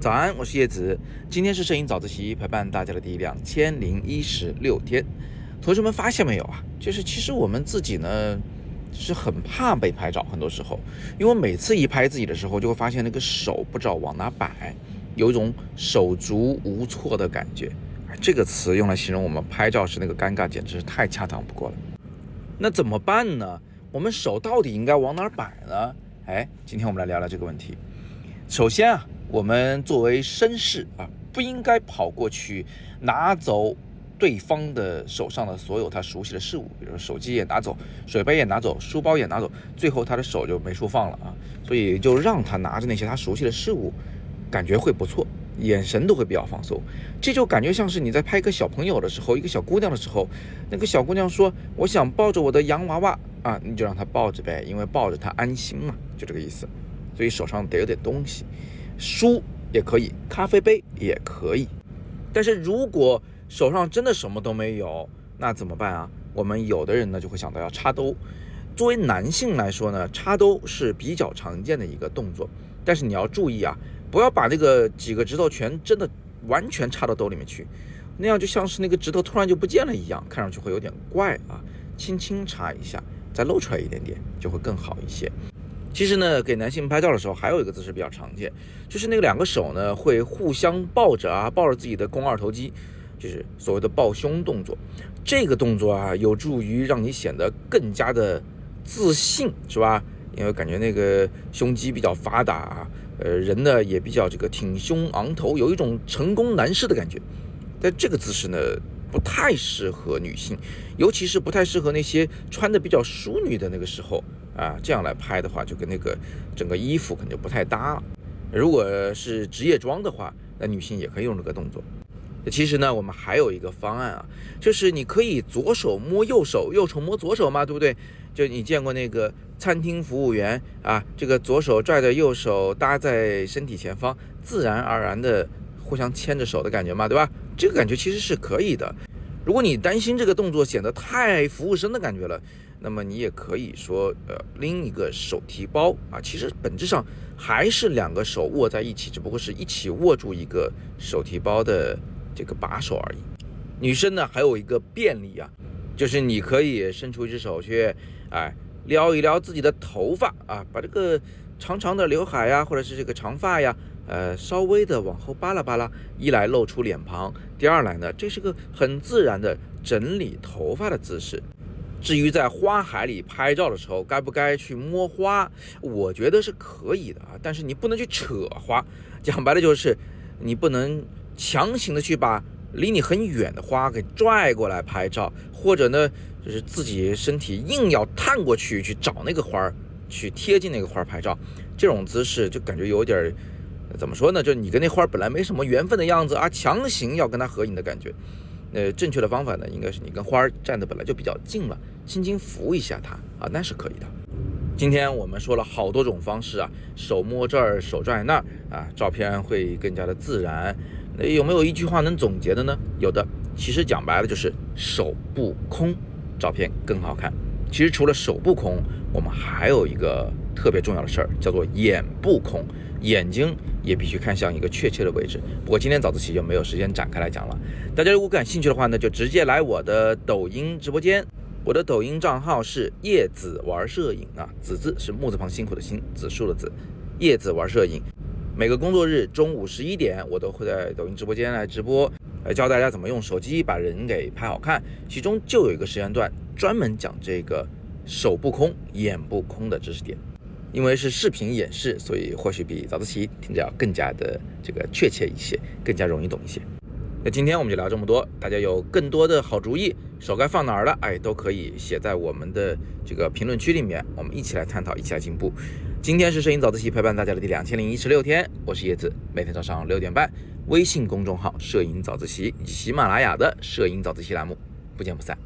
早安，我是叶子。今天是摄影早自习陪伴大家的第两千零一十六天。同学们发现没有啊？就是其实我们自己呢是很怕被拍照，很多时候，因为每次一拍自己的时候，就会发现那个手不知道往哪摆，有一种手足无措的感觉。这个词用来形容我们拍照时那个尴尬，简直是太恰当不过了。那怎么办呢？我们手到底应该往哪摆呢？哎，今天我们来聊聊这个问题。首先啊。我们作为绅士啊，不应该跑过去拿走对方的手上的所有他熟悉的事物，比如手机也拿走，水杯也拿走，书包也拿走，最后他的手就没处放了啊。所以就让他拿着那些他熟悉的事物，感觉会不错，眼神都会比较放松。这就感觉像是你在拍一个小朋友的时候，一个小姑娘的时候，那个小姑娘说：“我想抱着我的洋娃娃啊，你就让他抱着呗，因为抱着他安心嘛，就这个意思。所以手上得有点东西。”书也可以，咖啡杯也可以，但是如果手上真的什么都没有，那怎么办啊？我们有的人呢就会想到要插兜。作为男性来说呢，插兜是比较常见的一个动作，但是你要注意啊，不要把那个几个指头全真的完全插到兜里面去，那样就像是那个指头突然就不见了一样，看上去会有点怪啊。轻轻插一下，再露出来一点点，就会更好一些。其实呢，给男性拍照的时候，还有一个姿势比较常见，就是那个两个手呢会互相抱着啊，抱着自己的肱二头肌，就是所谓的抱胸动作。这个动作啊，有助于让你显得更加的自信，是吧？因为感觉那个胸肌比较发达啊，呃，人呢也比较这个挺胸昂头，有一种成功男士的感觉。但这个姿势呢，不太适合女性，尤其是不太适合那些穿的比较淑女的那个时候。啊，这样来拍的话，就跟那个整个衣服可能就不太搭了。如果是职业装的话，那女性也可以用这个动作。其实呢，我们还有一个方案啊，就是你可以左手摸右手，右手摸左手嘛，对不对？就你见过那个餐厅服务员啊，这个左手拽着右手搭在身体前方，自然而然的互相牵着手的感觉嘛，对吧？这个感觉其实是可以的。如果你担心这个动作显得太服务生的感觉了。那么你也可以说，呃，拎一个手提包啊，其实本质上还是两个手握在一起，只不过是一起握住一个手提包的这个把手而已。女生呢，还有一个便利啊，就是你可以伸出一只手去，哎，撩一撩自己的头发啊，把这个长长的刘海呀，或者是这个长发呀，呃，稍微的往后扒拉扒拉，一来露出脸庞，第二来呢，这是个很自然的整理头发的姿势。至于在花海里拍照的时候，该不该去摸花？我觉得是可以的啊，但是你不能去扯花。讲白了就是，你不能强行的去把离你很远的花给拽过来拍照，或者呢，就是自己身体硬要探过去去找那个花儿，去贴近那个花儿拍照。这种姿势就感觉有点怎么说呢？就是你跟那花儿本来没什么缘分的样子啊，强行要跟它合影的感觉。呃，正确的方法呢，应该是你跟花儿站的本来就比较近了。轻轻扶一下它啊，那是可以的。今天我们说了好多种方式啊，手摸这儿，手拽那儿啊，照片会更加的自然。那有没有一句话能总结的呢？有的，其实讲白了就是手不空，照片更好看。其实除了手不空，我们还有一个特别重要的事儿，叫做眼不空，眼睛也必须看向一个确切的位置。不过今天早自习就没有时间展开来讲了。大家如果感兴趣的话呢，就直接来我的抖音直播间。我的抖音账号是叶子玩摄影啊，子字是木字旁辛苦的辛，子树的子，叶子玩摄影。每个工作日中午十一点，我都会在抖音直播间来直播，来教大家怎么用手机把人给拍好看。其中就有一个时间段专门讲这个手不空、眼不空的知识点。因为是视频演示，所以或许比早自习听着要更加的这个确切一些，更加容易懂一些。那今天我们就聊这么多，大家有更多的好主意，手该放哪儿了，哎，都可以写在我们的这个评论区里面，我们一起来探讨，一起来进步。今天是摄影早自习陪伴大家的第两千零一十六天，我是叶子，每天早上六点半，微信公众号“摄影早自习”喜马拉雅的“摄影早自习”栏目，不见不散。